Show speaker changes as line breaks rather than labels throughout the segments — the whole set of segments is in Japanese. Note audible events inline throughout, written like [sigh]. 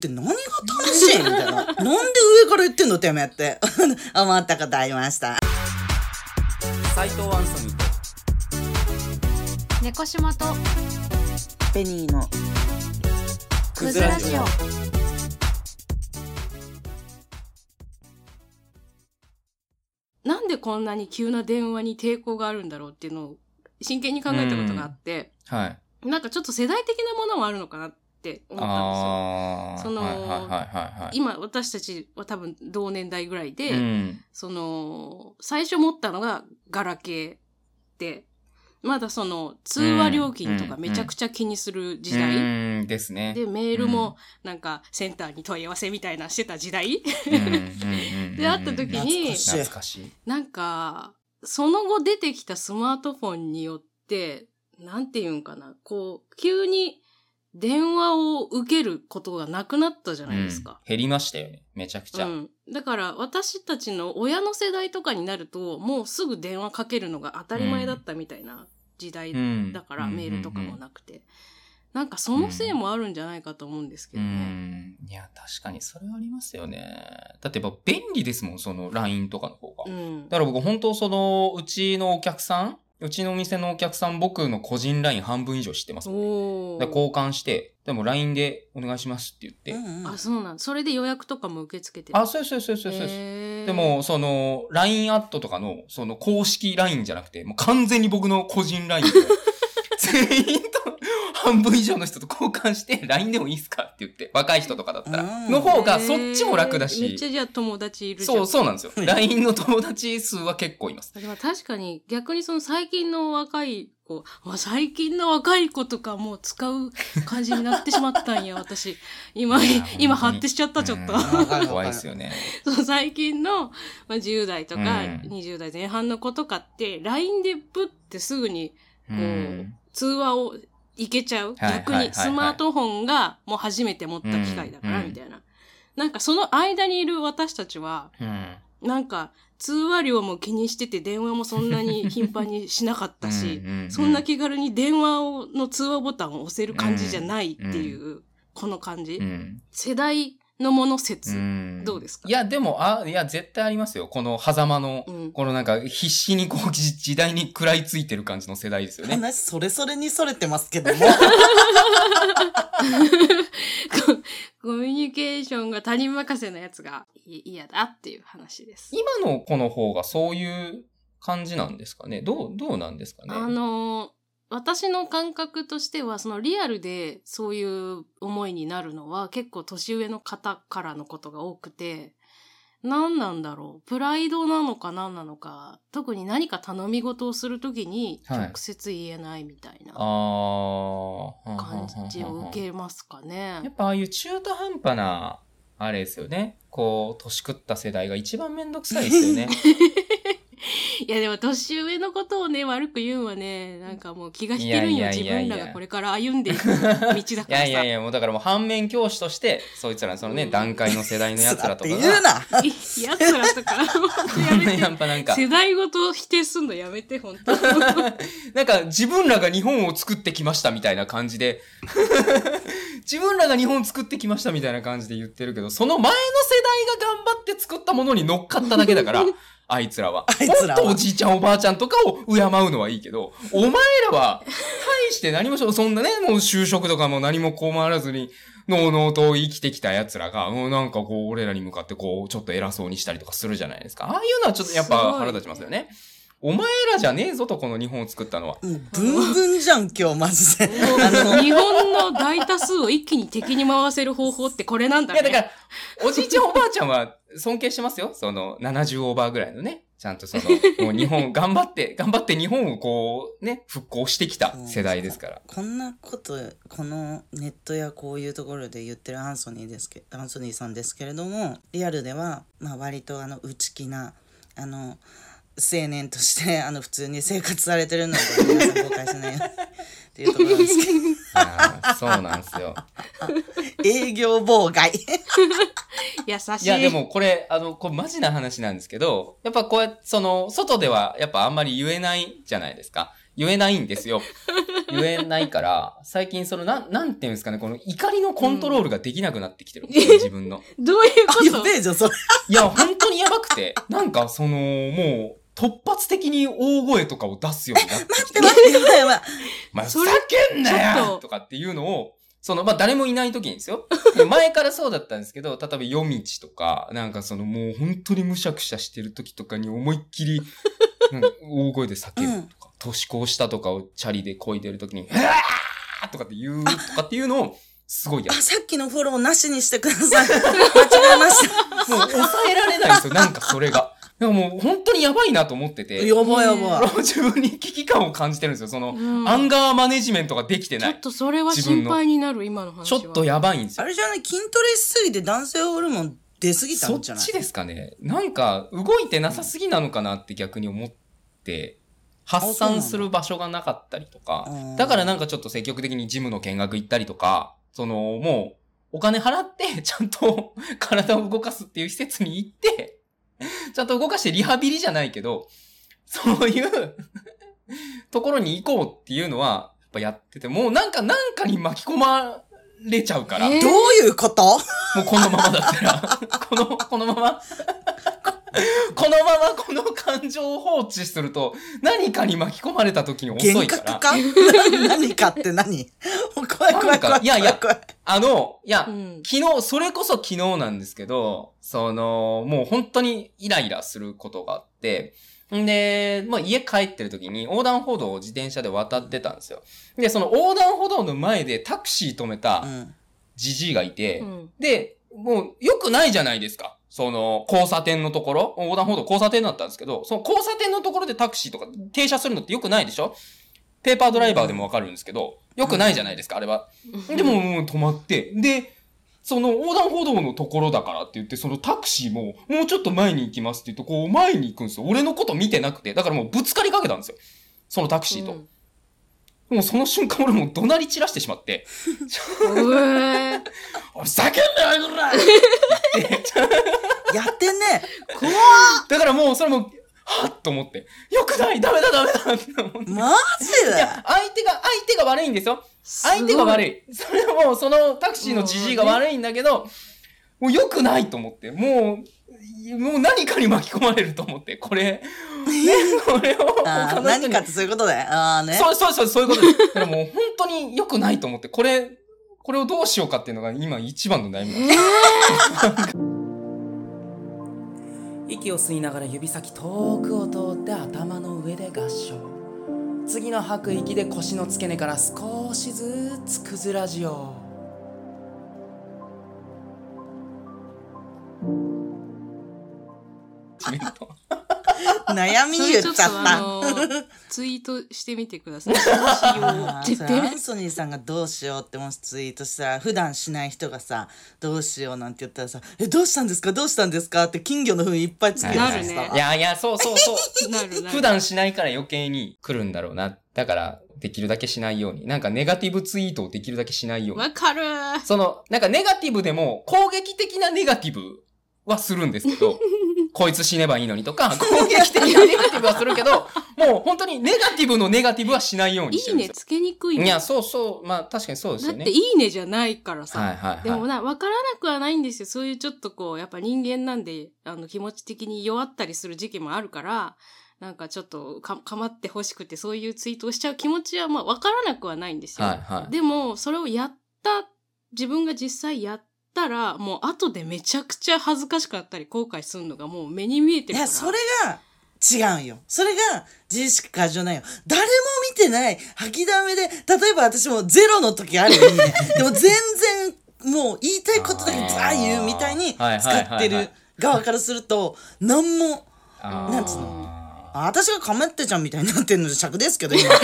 って何が楽しいみたいな。なんで上から言ってんのてめえって。[laughs] 思ったことありました。
斉藤アンソニーと。
猫島と。
ペニーの。
クズラジオ。
なんでこんなに急な電話に抵抗があるんだろうっていうのを真剣に考えたことがあって、
はい。
なんかちょっと世代的なものもあるのかなって思ったんですよ。
ああ。
その
はいはいはいはいはい。
今私たちは多分同年代ぐらいで、
うん。
その、最初持ったのがガラケーで、まだその通話料金とかめちゃくちゃ気にする時代。
うんですね。
で、メールもなんかセンターに問い合わせみたいなしてた時代で会った時に
懐かしい。
なんか、その後出てきたスマートフォンによって、なんていうんかな、こう、急に電話を受けることがなくなったじゃないですか。
うん減りましたよね。めちゃくちゃ。
うん。だから私たちの親の世代とかになると、もうすぐ電話かけるのが当たり前だったみたいな時代
うん
だから、
うん
メールとかもなくて。なんかそのせいもあるんじゃないかと思うんですけ
う
どね。
ん。いや、確かにそれはありますよね。だってやっぱ便利ですもん、その LINE とかの方が。
うん。
だから僕本当その、うちのお客さんうちのお店のお客さん、僕の個人 LINE 半分以上知ってますもんね。で交換して、でも LINE でお願いしますって言って。
うんうん。
あ、そうなんそれで予約とかも受け付けてる。
あ、そうそうそうそうそうそう。
へー。
でも、その、LINE アットとかの、その公式 LINE じゃなくて、もう完全に僕の個人 LINE で、[laughs] 全員と半分以上の人と交換して、[laughs] LINE でもいいっすかって言って、若い人とかだったら。
うん
の方が、そっちも楽だ
めっち
し、
ゃじゃあ友達いるじゃん。
そう、そうなんですよ。
うん
LINE の友達数は結構います。
確かに逆にその最近の若い子、まあ、最近の若い子とかもう使う感じになってしまったんや、[laughs] 私。今今
本当に
発展しちゃった、ちょっと。
怖いですよね。[laughs]
そう最近の、まあ、10代とか
うん
20代前半の子とかって、LINE でプってすぐに
う。
こうん通話をいけちゃう。
はい
逆にスマートフォンがもう初めて持った機会だから、
うん
みたいな。なんかその間にいる私たちは、
うん。
なんか、通話料も気にしてて電話もそんなに頻繁にしなかったしそんな気軽に電話をの通話ボタンを押せる感じじゃないっていう、この感じ。
うん。
世代のもの説。
うん
どうですか？
いや、でも、あ、いや、絶対ありますよ。この狭間の、
うん
このなんか、必死にこう、じ時代に食らいついてる感じの世代ですよね。
話それそれにそれてますけども。[laughs]
コミュニケーションが他人任せなやつがい嫌だっていう話です。
今の子の方がそういう感じなんですかね？どう、どうなんですかね？
あのー私の感覚としては、そのリアルでそういう思いになるのは結構年上の方からのことが多くて、何なんだろう？プライドなのか何なのか、特に何か頼み事をするときに
はい
直接言えないみたいな。感じを受けますかね。
やっぱああいう中途半端な、あれですよね。こう、年食った世代が一番めんどくさいですよね。[laughs]
いやでも年上のことをね、悪く言うのはね、なんかもう気が引けるんよ。
いやい
自
やいやいや
分らがこれから歩んでいく道だから
い
さ。
やいやいや、もうだからもう反面教師として、そいつらのそのね、
うん
段階の世代の奴らとか
言うな。
いやつらとか、やめて。
やっぱなんか、
世代ごと否定すんのやめて、本当 [laughs]
なんか自分らが日本を作ってきましたみたいな感じで、[laughs] 自分らが日本作ってきましたみたいな感じで言ってるけど、その前の世代が頑張って作ったものに乗っかっただけだから、あいつらは。
あいつらは
もっとおじいちゃんおばあちゃんとかを敬うのはいいけど、お前らは、大して何もしょ、そんなね、もう就職とかも何も困らずに、のうのうと生きてきた奴らが、もうなんかこう、俺らに向かってこう、ちょっと偉そうにしたりとかするじゃないですか。ああいうのはちょっとやっぱ腹立ちますよね。お前らじゃねえぞと、この日本を作ったのは。
ブンブンじゃん、今日、マジで。
日本の大多数を一気に敵に回せる方法ってこれなんだね。
いや、だから、おじいちゃんおばあちゃんは尊敬してますよ。その、70オーバーぐらいのね。ちゃんとその、[laughs] もう日本、頑張って、頑張って日本をこう、ね、復興してきた世代ですから。
こんなこと、このネットやこういうところで言ってるアンソニーですけアンソニーさんですけれども、リアルでは、まあ割とあの、内気な、あの、青年として、[laughs] あの、普通に生活されてるので、皆さん誤解しないようにっていうところなんです [laughs] けど、
そうなんですよ。
営業妨害。[laughs]
優しい。
いや、でもこれ、あの、これマジな話なんですけど、やっぱこうやって、その、外ではやっぱあんまり言えないじゃないですか。言えないんですよ。言えないから、最近その、なん、なんていうんですかね、この怒りのコントロールができなくなってきてるんですよ、自分の。
どういう
あ、
こと？
やべえじゃん、それ。
いや、本当にやばくて、なんかその、もう、突発的に大声とかを出すようになってきて、
待って、やばいやばい。
まあ、ふ
それ
ざけんなよ
と
とかっていうのを、その、まあ、誰もいない時にですよ。[laughs] で前からそうだったんですけど、例えば夜道とか、なんかそのもう本当にむしゃくしゃしてる時とかに思いっきり、[laughs] 大声で叫ぶとか、年越したとかをチャリで漕いでる時に、うわーとかって言うとかっていうのを、すごいや
あ、
る。
さっきのフォローなしにしてください。[laughs] 間違えました。
もう抑えられないんですよ、なんかそれが。でももう本当にやばいなと思ってて、
やばいやばい。
自分に危機感を感じてるんですよ。その、
うん
アンガーマネジメントができてない
ちょっ。とそれは心配になる、今の話は。
ちょっとやばいんですよ
あ。れじゃない？筋トレしすぎて男性ホルモン出すぎた
そっ
んじゃない？
ちですかねなんか動いてなさすぎなのかなって逆に思って、発散する場所がなかったりとか
うん、
だからなんかちょっと積極的にジムの見学行ったりとか、そのもうお金払ってちゃんと体を動かすっていう施設に行って、[laughs] ちゃんと動かしてリハビリじゃないけど、そういう [laughs] ところに行こうっていうのは、やっぱやってて、もうなんかなんかに巻き込まれちゃうから、
えー？
どういうこと？
もうこのままだったら、[laughs] この、このまま、[laughs] このままこの感情を放置すると、何かに巻き込まれた時に遅
幻
いから。
覚か？[laughs] 何かって何？[laughs] 怖い怖い怖い。
いやいやあの、いや、
うん
昨日、それこそ昨日なんですけど、その、もう本当にイライラすることがあって、んで、まあ家帰ってる時に横断歩道を自転車で渡ってたんですよ。で、その横断歩道の前でタクシー止めた
うん
じじいがいて、
うん
で、もう良くないじゃないですか。その、交差点のところ、横断歩道交差点だったんですけど、その交差点のところでタクシーとか停車するのって良くないでしょ？ペーパードライバーでもわかるんですけど、良くないじゃないですか、あれは。でも、もう止まって、で、その横断歩道のところだからって言って、そのタクシーも、もうちょっと前に行きますって言って、こう前に行くんですよ。俺のこと見てなくて。だからもうぶつかりかけたんですよ。そのタクシーと。
うん
もうその瞬間俺もう怒鳴り散らしてしまって、[laughs] [laughs] おい、叫んだよ、こらって
やってんね。
だからもうそれも、はっと思って、よくないダメだダメだって思って。
マジで？
いや、相手が、相手が悪いんですよ。相手が悪
い。
い。それはもう、そのタクシーのじじいが悪いんだけど、もう良くないと思って、もう、もう何かに巻き込まれると思って、これ、ね、これを
あー
他の人に
何かってそういうことだよ。ああね。
そうそうそう、そういうことです。だからもう本当に良くないと思って、これ、これをどうしようかっていうのが今一番の悩みなんです。[laughs]
息を吸いながら指先遠くを通って頭の上で合掌。次の吐く息で腰の付け根から少しずつくずラジオ [laughs]
悩み
そ
言っちゃった。
ツイートしてみてください。[laughs] どうしよう
アン。ソニーさんがどうしようってもしツイートしたら普段しない人がさどうしようなんて言ったらさ「えどうしたんですか？どうしたんですか?」って金魚の糞いっぱいつけるじゃないですか
なるね
いやいや、そうそうそう。[laughs]
なるなる。
普段しないから余計に来るんだろうな。だから、できるだけしないように。なんかネガティブツイートをできるだけしないように。
わかる
その、なんかネガティブでも攻撃的なネガティブはするんですけど、[laughs] こいつ死ねばいいのにとか、攻撃的なネガティブはするけど、もう本当にネガティブのネガティブはしないようにしてるんですよ。
いいねつけにくいもん
いや、そうそう。まあ確かにそうですよね。
だっていいねじゃないからさ。
はいはいはい。
でもな、わからなくはないんですよ。そういうちょっとこう、やっぱ人間なんで、あの、気持ち的に弱ったりする時期もあるから、なんかちょっとか、かまってほしくて、そういうツイートをしちゃう気持ちは、まあ、わからなくはないんですよ。
はいはい。
でも、それをやった、自分が実際やったら、もう後でめちゃくちゃ恥ずかしかったり、後悔するのがもう目に見えてるから。
いやそれが違うんよ。それが自意識過剰なんよ。誰も見てない吐きだめで例えば私もゼロの時あるよいいね。[laughs] でも全然もう言いたいことだけザー言うみたいに
はい
使ってる側からすると何もなんつうの？あ私がかまってちゃんみたいになってんの尺ですけど、今。[laughs]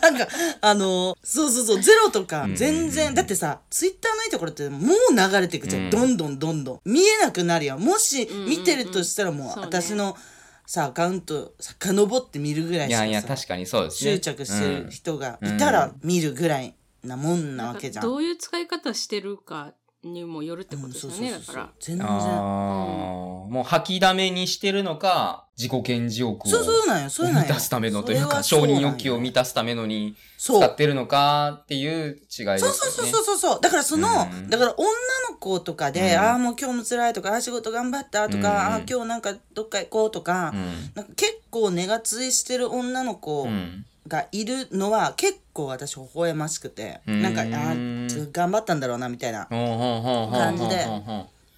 なんか、あの、そうそうそう、ゼロとか
うん、
全然、だってさ、ツイッターのいいところってもう流れていくじゃん。
うん
どんどんどんどん。見えなくなるよ。もし
うんうんうん
見てるとしたらもう、私のさ、アカウント、遡って見るぐらいしかさ
いやいや、確かにそうですね。
執着してる人がいたら見るぐらいなもんなわけじゃん。
どういう使い方してるかにもよるってことですよね、だから。
全然。
ああ、もう吐きだめにしてるのか、自己顕示欲を
そうそうなんよそうなんよ。
満たすためのというか、承
それはそうなんよ。
認欲求を満たすためのに
そう。
使ってるのかっていう違いですよね。
そうそうそうそうそう。だからその、
うん。
だから女の子とかで、
うん。
ああもう今日も辛いとかああ仕事頑張ったとか、
うん。
ああ今日なんかどっか行こうとか,、
うん。
なんか結構根がついしてる女の子
うん
がいるのは結構私微笑ましくて、
うん。
なんかあー頑張ったんだろうなみたいな感じで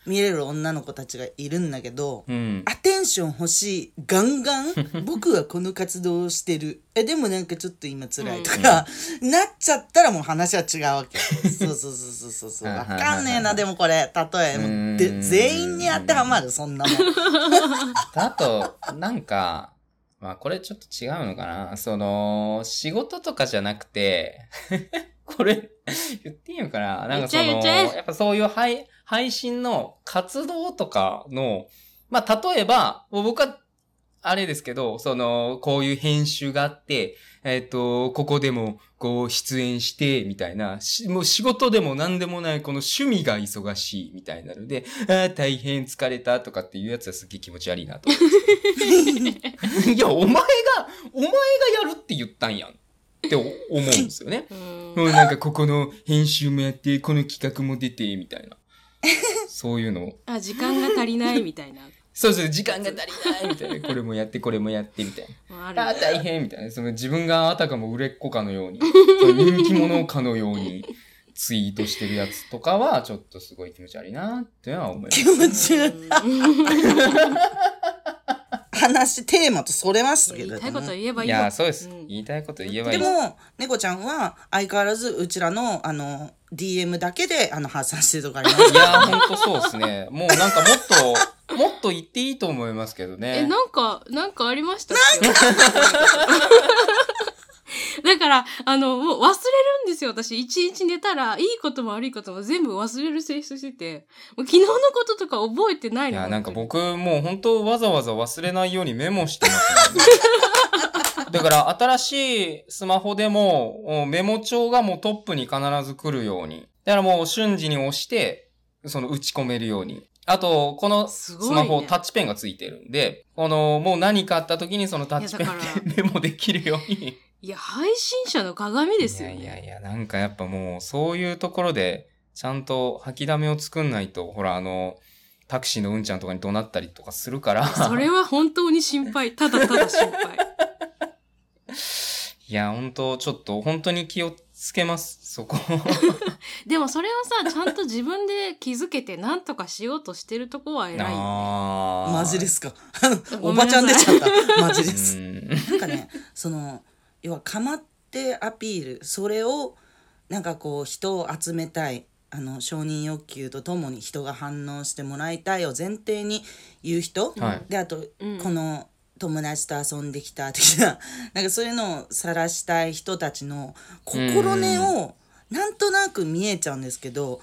見れる女の子たちがいるんだけど、
うん。
アテンション欲しいガンガン [laughs] 僕はこの活動をしてる。えでもなんかちょっと今辛いとか、[laughs] なっちゃったらもう話は違うわけ。そうそうそうそうそう。そ [laughs] うわかんねえなでもこれ。例えもうで
うん
全員に当てはまるそんなもん。
あと、なんか、まあこれちょっと違うのかな。その、仕事とかじゃなくて、[laughs] これ、言っていいのかななんかその、やっぱそういう配配信の活動とかの、まあ例えば、僕は、あれですけど、その、こういう編集があって、えっ、と、ここでも、こう、出演して、みたいな、しもう仕事でも何でもない、この趣味が忙しい、みたいなので、ああ、大変疲れた、とかっていうやつはすっげえ気持ち悪いなと。[laughs] いや、お前が、お前がやるって言ったんやん。って思うんですよね。[laughs]
うん
うん、なんかここの編集もやって、この企画も出て、みたいな。[laughs] そういうの。
あ、時間が足りないみたいな。
そうそう、時間が足りない、みたいな。これもやって、これもやって、みたいな。[laughs] ああ、大変みたいな。その自分があたかも売れっ子かのように、人気者かのようにツイートしてるやつとかは、ちょっとすごい気持ち悪いなっては思います。
気持ち悪い [laughs] 話テーマとそれましたけど
言いたいこと言えばいいよ。
いや、そうです。
ん
言いたいこと言えばいい。
でも猫ちゃんは相変わらずうちらのあの DM だけであの発散してるとかあります
いや、ほんとそうですね。もうなんかもっと、もっと言っていいと思いますけど
え、
ね。
なんか、なんかありましたっけ？だから、あの、もう忘れるんですよ、私。一日寝たら、いいことも悪いことも全部忘れる性質してて、もう昨日のこととか覚えてないの。
いや、なんか
本
僕もう本当わざわざ忘れないようにメモしてますね。[laughs] だから新しいスマホでもメモ帳がもうトップに必ず来るように。だからもう瞬時に押して、その打ち込めるように。あと、このスマホ、タッチペンがついてるんで、この、もう何かあった時にそのタッチペンで [laughs] メモできるように。
いや、配信者の鏡ですよね。
いやいやいや、なんかやっぱもう、そういうところで、ちゃんと吐きだめを作んないと、ほら、あの、タクシーのうんちゃんとかに怒鳴ったりとかするから。
それは本当に心配。ただただ心配。[laughs]
いや、本当ちょっと、本当に気をつけます、そこ。[laughs]
でもそれをさ、ちゃんと自分で気づけて何とかしようとしてるとこは偉いよね。
あー
マジですか [laughs] おばちゃん出ちゃったマジで
う
す
ん。
なんかねその要はかまってアピールそれをなんかこう人を集めたいあの承認欲求とともに人が反応してもらいたいを前提に言う人、
はい。
であと、
うん。
この友達と遊んできた的な [laughs] なんかそういうのを晒したい人たちの心根をなんとなく見えちゃうんですけど、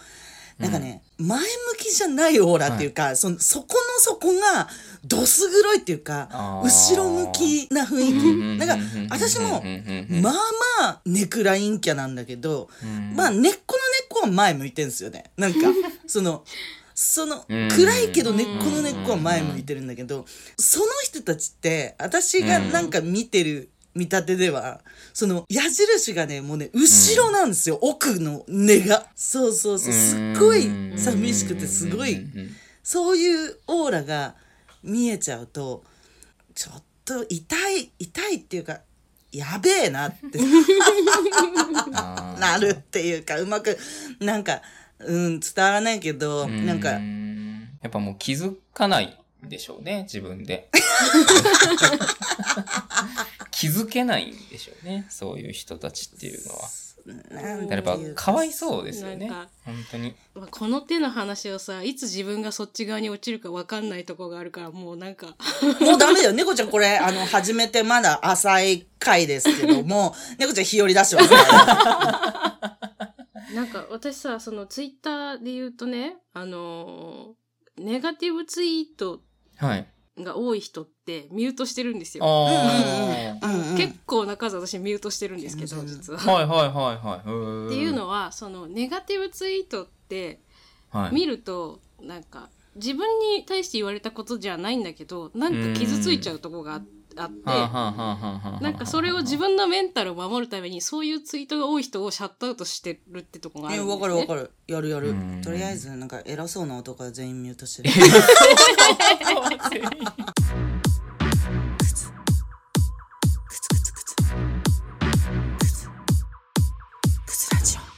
なんかね、前向きじゃないオーラっていうか、そのそこの底がどす黒いっていうか後ろ向きな雰囲気。なんか私もまあまあネクラ陰キャなんだけど、まあ根っこの根っこは前向いてんですよねなんかそのその
うん
暗いけど根っこの根っこは前向いてるんだけどその人たちって私がなんか見てる見立てではその矢印がねもうね後ろなんですよ、奥の根がそうそうそうすっごい寂しくてすごいそういうオーラが見えちゃうとちょっと痛い痛いっていうかやべえなって [laughs] なるっていうかうまくなんかうん伝わらないけどなんか
やっぱもう気づかないでしょうね、自分で。[laughs] 気づけないんでしょうね、そういう人たちっていうのは。
なん
やっぱかわいそうですよね。本当に。
まあこの手の話をさ、いつ自分がそっち側に落ちるか分かんないとこがあるから、もうなんか、
もうダメだよ猫ちゃんこれ [laughs] あの初めてまだ浅い回ですけども [laughs] 猫ちゃん日和出してます [laughs]
なんか私さ、そのツイッターで言うとね、あのーネガティブツイート
はい。
が多い人ってミュートしてるんですよ。結構な数私ミュートしてるんですけど、
うん
実は。
あ。はいはいはいはい。
っていうのはそのネガティブツイートって
はい。
見るとなんか自分に対して言われたことじゃないんだけどなんか傷ついちゃうとこがああって。
あって
なんかそれを自分のメンタルを守るためにそういうツイートが多い人をシャットアウトしてるってとこがあるんです、ね。
わかるわかるやるやるとりあえずなんか偉そうな男は全員ミュートしてる